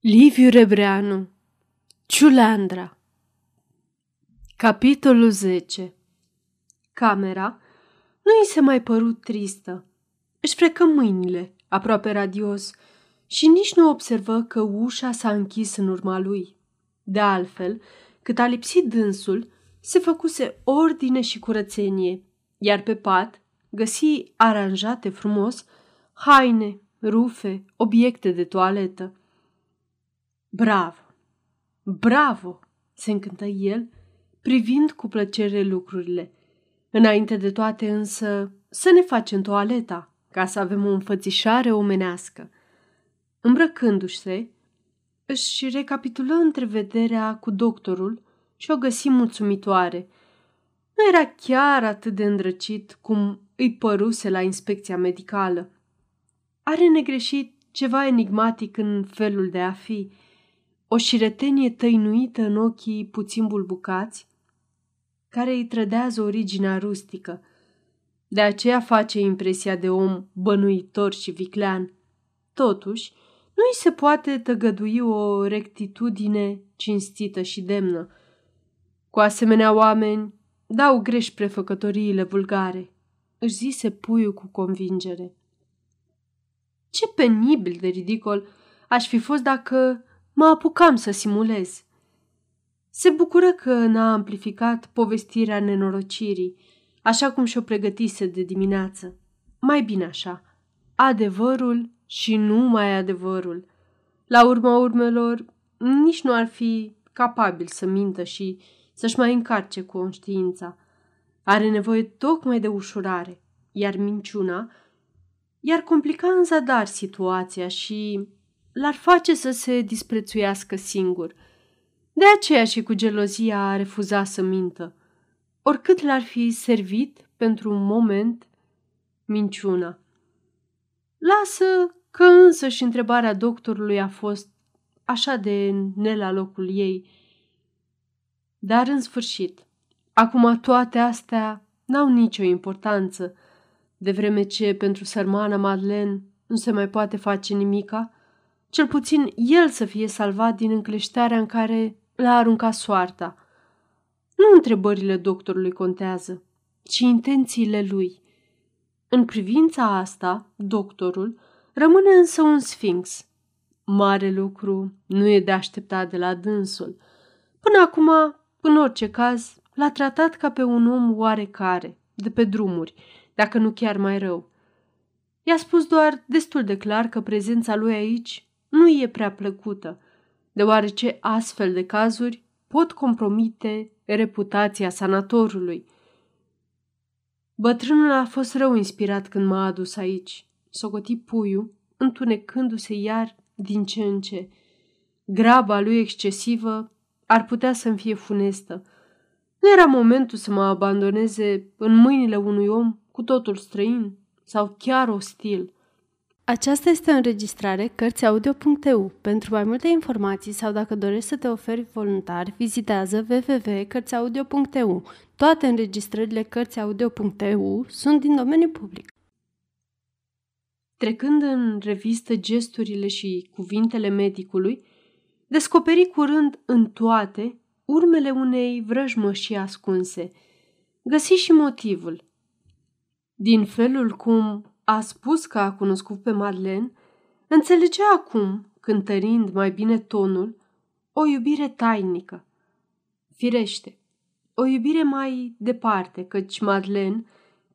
Liviu Rebreanu Ciuleandra Capitolul 10 Camera nu i se mai părut tristă. Își frecă mâinile, aproape radios, și nici nu observă că ușa s-a închis în urma lui. De altfel, cât a lipsit dânsul, se făcuse ordine și curățenie, iar pe pat găsi aranjate frumos haine, rufe, obiecte de toaletă. Bravo! Bravo! se încântă el, privind cu plăcere lucrurile. Înainte de toate însă, să ne facem toaleta, ca să avem o înfățișare omenească. Îmbrăcându-se, își recapitulă întrevederea cu doctorul și o găsi mulțumitoare. Nu era chiar atât de îndrăcit cum îi păruse la inspecția medicală. Are negreșit ceva enigmatic în felul de a fi, o șiretenie tăinuită în ochii puțin bulbucați, care îi trădează originea rustică. De aceea face impresia de om bănuitor și viclean. Totuși, nu îi se poate tăgădui o rectitudine cinstită și demnă. Cu asemenea oameni dau greș prefăcătoriile vulgare, își zise puiul cu convingere. Ce penibil de ridicol aș fi fost dacă mă apucam să simulez. Se bucură că n-a amplificat povestirea nenorocirii, așa cum și-o pregătise de dimineață. Mai bine așa, adevărul și numai adevărul. La urma urmelor, nici nu ar fi capabil să mintă și să-și mai încarce conștiința. Are nevoie tocmai de ușurare, iar minciuna iar complica în zadar situația și l-ar face să se disprețuiască singur. De aceea și cu gelozia a refuzat să mintă. Oricât l-ar fi servit pentru un moment minciuna. Lasă că însă și întrebarea doctorului a fost așa de ne la locul ei. Dar în sfârșit, acum toate astea n-au nicio importanță, de vreme ce pentru sărmana Madeleine nu se mai poate face nimica, cel puțin el să fie salvat din încleștarea în care l-a aruncat soarta. Nu întrebările doctorului contează, ci intențiile lui. În privința asta, doctorul rămâne însă un sfinx. Mare lucru nu e de așteptat de la dânsul. Până acum, în orice caz, l-a tratat ca pe un om oarecare, de pe drumuri, dacă nu chiar mai rău. I-a spus doar destul de clar că prezența lui aici nu e prea plăcută, deoarece astfel de cazuri pot compromite reputația sanatorului. Bătrânul a fost rău inspirat când m-a adus aici, socoti puiul, întunecându-se iar din ce în ce. Graba lui excesivă ar putea să-mi fie funestă. Nu era momentul să mă abandoneze în mâinile unui om cu totul străin sau chiar ostil. Aceasta este o înregistrare Cărțiaudio.eu. Pentru mai multe informații sau dacă dorești să te oferi voluntar, vizitează www.cărțiaudio.eu. Toate înregistrările Cărțiaudio.eu sunt din domeniu public. Trecând în revistă gesturile și cuvintele medicului, descoperi curând în toate urmele unei vrăjmășii ascunse. Găsi și motivul. Din felul cum a spus că a cunoscut pe Madeleine, înțelegea acum, cântărind mai bine tonul, o iubire tainică. Firește, o iubire mai departe, căci Madeleine,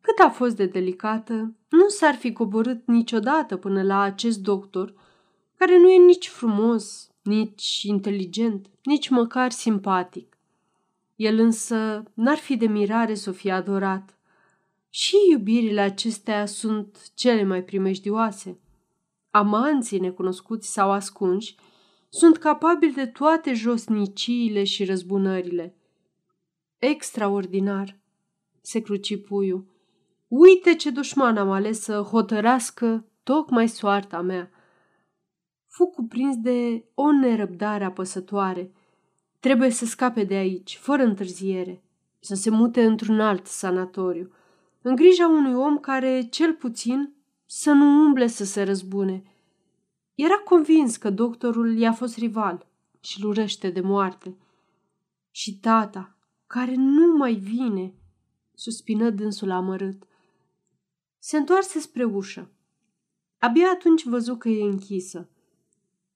cât a fost de delicată, nu s-ar fi coborât niciodată până la acest doctor, care nu e nici frumos, nici inteligent, nici măcar simpatic. El însă n-ar fi de mirare să o fie adorat. Și iubirile acestea sunt cele mai primejdioase. Amanții necunoscuți sau ascunși sunt capabili de toate josniciile și răzbunările. Extraordinar, se cruci puiul. Uite ce dușman am ales să hotărască tocmai soarta mea. Fu cuprins de o nerăbdare apăsătoare. Trebuie să scape de aici, fără întârziere, să se mute într-un alt sanatoriu – în grija unui om care, cel puțin, să nu umble să se răzbune. Era convins că doctorul i-a fost rival și lurește de moarte. Și tata, care nu mai vine, suspină dânsul amărât. Se întoarse spre ușă. Abia atunci văzu că e închisă.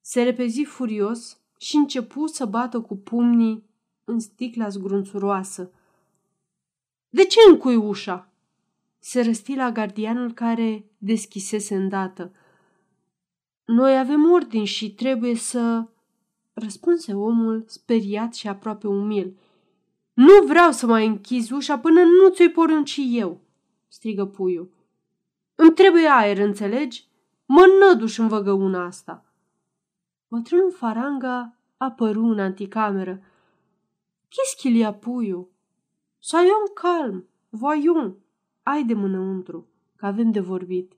Se repezi furios și începu să bată cu pumnii în sticla zgrunțuroasă. De ce încui ușa?" Se răsti la gardianul care deschisese îndată. Noi avem ordini și trebuie să... Răspunse omul, speriat și aproape umil. Nu vreau să mai închizi ușa până nu ți-o porunci eu, strigă puiul. Îmi trebuie aer, înțelegi? Mă năduș în văgăuna asta. Bătrânul Faranga apăru în anticameră. Qu'est-ce puiul? Soyons calm, voyons. Ai de mânăuntru, că avem de vorbit.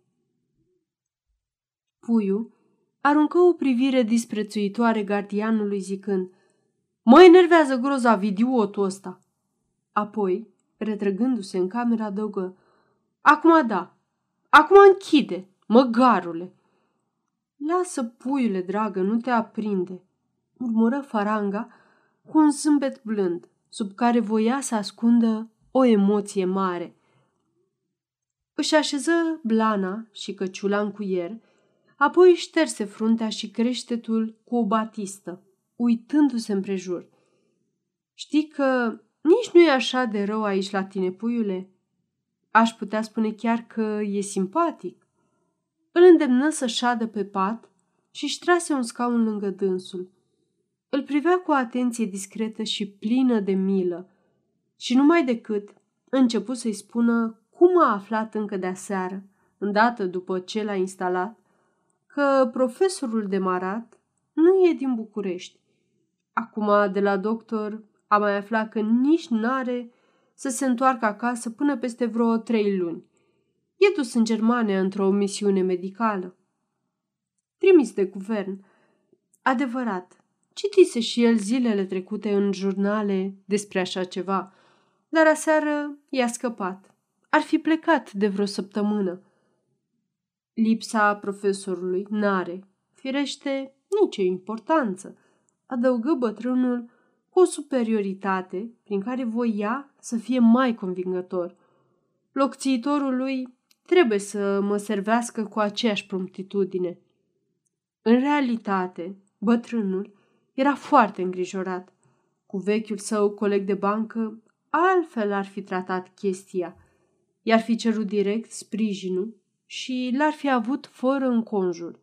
Puiul aruncă o privire disprețuitoare gardianului zicând Mă enervează grozav idiotul ăsta. Apoi, retrăgându-se în cameră, adăugă Acum da, acum închide, măgarule. Lasă, puiule dragă, nu te aprinde, murmură faranga cu un zâmbet blând, sub care voia să ascundă o emoție mare. Își așeză blana și căciula în cuier, apoi șterse fruntea și creștetul cu o batistă, uitându-se împrejur. Știi că nici nu e așa de rău aici la tine, puiule? Aș putea spune chiar că e simpatic. Îl îndemnă să șadă pe pat și își trase un scaun lângă dânsul. Îl privea cu atenție discretă și plină de milă și numai decât începu să-i spună cum a aflat încă de aseară, îndată după ce l-a instalat, că profesorul de marat nu e din București. Acum, de la doctor, a mai aflat că nici n-are să se întoarcă acasă până peste vreo trei luni. E dus în Germania într-o misiune medicală. Trimis de guvern. Adevărat, citise și el zilele trecute în jurnale despre așa ceva, dar aseară i-a scăpat. Ar fi plecat de vreo săptămână. Lipsa profesorului n-are, firește, nicio importanță, adăugă bătrânul cu o superioritate prin care voia să fie mai convingător. Locțiitorul lui trebuie să mă servească cu aceeași promptitudine. În realitate, bătrânul era foarte îngrijorat. Cu vechiul său coleg de bancă, altfel ar fi tratat chestia. I-ar fi cerut direct sprijinul și l-ar fi avut fără înconjur.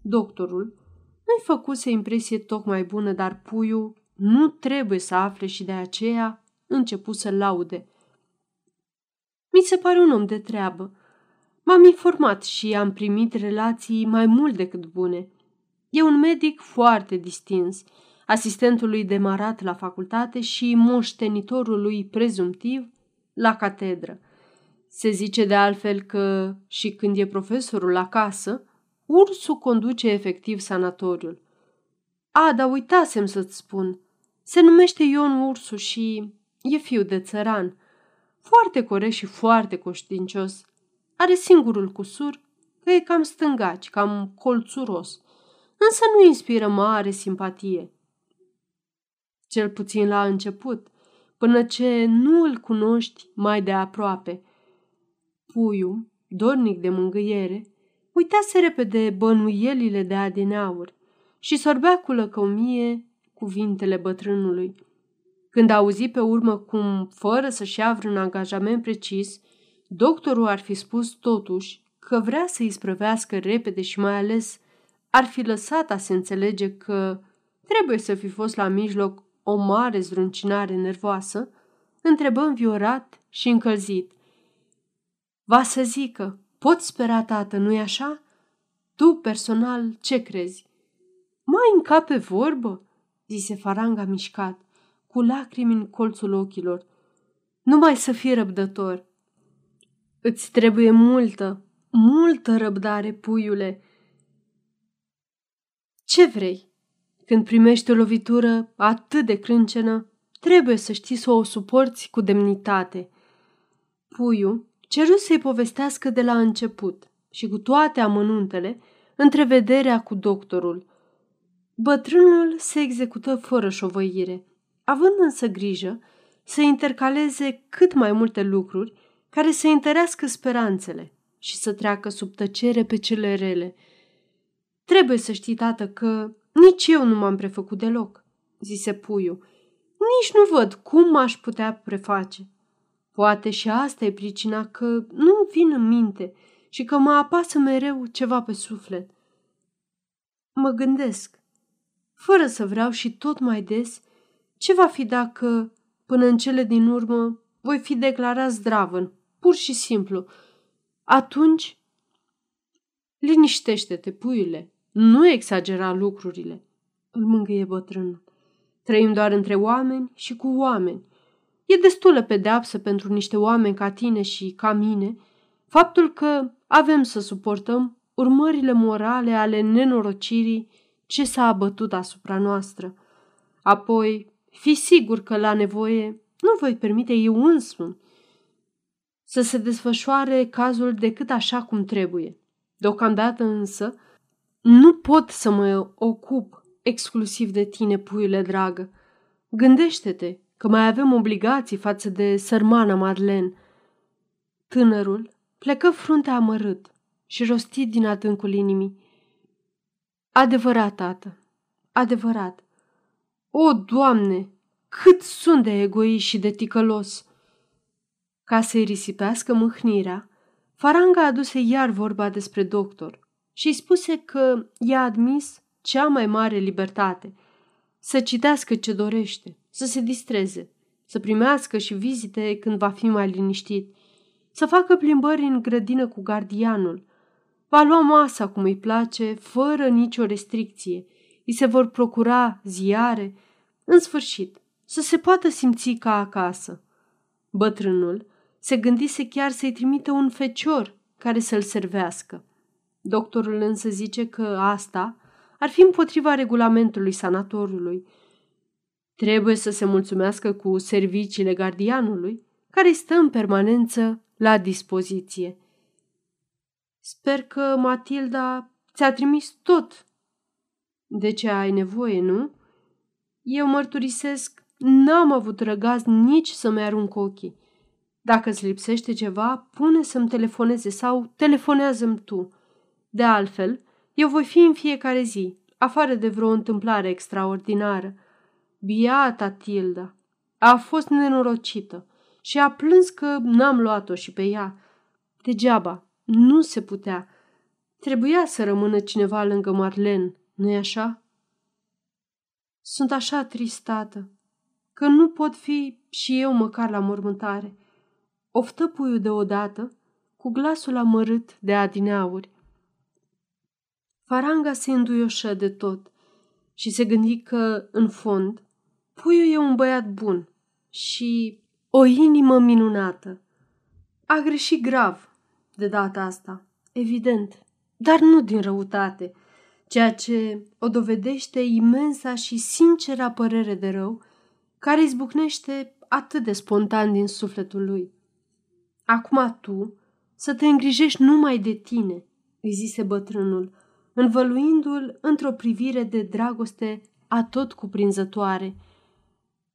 Doctorul nu-i făcuse impresie tocmai bună, dar puiul nu trebuie să afle și de aceea început să laude. Mi se pare un om de treabă. M-am informat și am primit relații mai mult decât bune. E un medic foarte distins, asistentul lui demarat la facultate și moștenitorul lui prezumtiv la catedră. Se zice de altfel că și când e profesorul acasă, ursul conduce efectiv sanatoriul. A, dar uitasem să-ți spun. Se numește Ion Ursu și e fiu de țăran. Foarte corect și foarte conștiincios. Are singurul cusur că e cam stângaci, cam colțuros, însă nu inspiră mare simpatie. Cel puțin la început, până ce nu îl cunoști mai de aproape – Puiul, dornic de mângâiere, uitase repede bănuielile de adineauri și sorbea cu lăcomie cuvintele bătrânului. Când auzi pe urmă cum, fără să-și ia vreun angajament precis, doctorul ar fi spus totuși că vrea să îi sprăvească repede și mai ales ar fi lăsat a se înțelege că trebuie să fi fost la mijloc o mare zruncinare nervoasă, întrebă înviorat și încălzit. Va să zică, pot spera, tată, nu-i așa? Tu, personal, ce crezi? Mai încape vorbă, zise Faranga mișcat, cu lacrimi în colțul ochilor. Numai să fii răbdător. Îți trebuie multă, multă răbdare, puiule. Ce vrei? Când primești o lovitură atât de crâncenă, trebuie să știi să o suporți cu demnitate. Puiul ceru să-i povestească de la început și cu toate amănuntele, întrevederea cu doctorul. Bătrânul se execută fără șovăire, având însă grijă să intercaleze cât mai multe lucruri care să întărească speranțele și să treacă sub tăcere pe cele rele. Trebuie să știi, tată, că nici eu nu m-am prefăcut deloc, zise puiul. Nici nu văd cum m-aș putea preface. Poate și asta e pricina că nu vin în minte și că mă apasă mereu ceva pe suflet. Mă gândesc, fără să vreau și tot mai des, ce va fi dacă, până în cele din urmă, voi fi declarat zdravăn, pur și simplu. Atunci, liniștește-te, puiule, nu exagera lucrurile, îl mângâie bătrânul. Trăim doar între oameni și cu oameni. E destulă pedeapsă pentru niște oameni ca tine și ca mine faptul că avem să suportăm urmările morale ale nenorocirii ce s-a abătut asupra noastră. Apoi, fi sigur că la nevoie nu voi permite eu însumi să se desfășoare cazul decât așa cum trebuie. Deocamdată însă, nu pot să mă ocup exclusiv de tine, puiule dragă. Gândește-te că mai avem obligații față de sărmana Madeleine. Tânărul plecă fruntea amărât și rostit din adâncul inimii. Adevărat, tată, adevărat. O, Doamne, cât sunt de egoist și de ticălos! Ca să-i risipească mâhnirea, Faranga aduse iar vorba despre doctor și spuse că i-a admis cea mai mare libertate, să citească ce dorește, să se distreze, să primească și vizite când va fi mai liniștit, să facă plimbări în grădină cu gardianul, va lua masa cum îi place, fără nicio restricție, îi se vor procura ziare, în sfârșit, să se poată simți ca acasă. Bătrânul se gândise chiar să-i trimită un fecior care să-l servească. Doctorul însă zice că asta ar fi împotriva regulamentului sanatorului. Trebuie să se mulțumească cu serviciile gardianului, care stă în permanență la dispoziție. Sper că Matilda ți-a trimis tot de ce ai nevoie, nu? Eu mărturisesc, n-am avut răgaz nici să-mi arunc ochii. Dacă îți lipsește ceva, pune să-mi telefoneze sau telefonează-mi tu. De altfel, eu voi fi în fiecare zi, afară de vreo întâmplare extraordinară. Biata Tilda a fost nenorocită și a plâns că n-am luat-o și pe ea. Degeaba, nu se putea. Trebuia să rămână cineva lângă Marlen, nu-i așa? Sunt așa tristată că nu pot fi și eu măcar la mormântare. Oftă puiul deodată, cu glasul amărât de adineauri. Faranga se înduioșă de tot și se gândi că, în fond, puiul e un băiat bun și o inimă minunată. A greșit grav de data asta, evident, dar nu din răutate, ceea ce o dovedește imensa și sincera părere de rău care izbucnește atât de spontan din sufletul lui. Acum tu să te îngrijești numai de tine, îi zise bătrânul, învăluindu-l într-o privire de dragoste atot cuprinzătoare.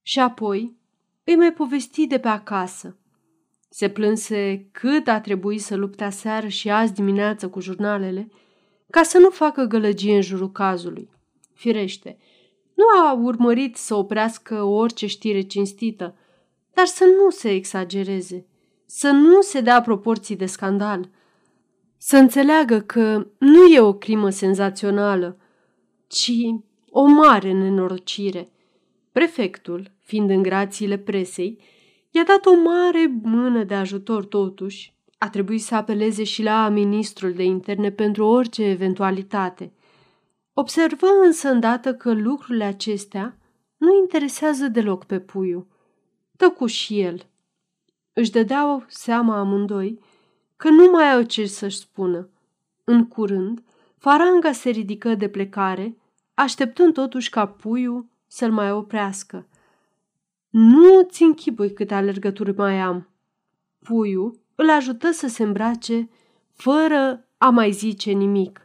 Și apoi îi mai povesti de pe acasă. Se plânse cât a trebuit să lupte aseară și azi dimineață cu jurnalele, ca să nu facă gălăgie în jurul cazului. Firește, nu a urmărit să oprească orice știre cinstită, dar să nu se exagereze, să nu se dea proporții de scandal – să înțeleagă că nu e o crimă senzațională, ci o mare nenorocire. Prefectul, fiind în grațiile presei, i-a dat o mare mână de ajutor totuși. A trebuit să apeleze și la ministrul de interne pentru orice eventualitate. Observă însă îndată că lucrurile acestea nu interesează deloc pe puiu. Tăcu și el. Își dădeau seama amândoi că nu mai au ce să-și spună. În curând, faranga se ridică de plecare, așteptând totuși ca puiul să-l mai oprească. Nu ți închipui câte alergături mai am. Puiul îl ajută să se îmbrace fără a mai zice nimic.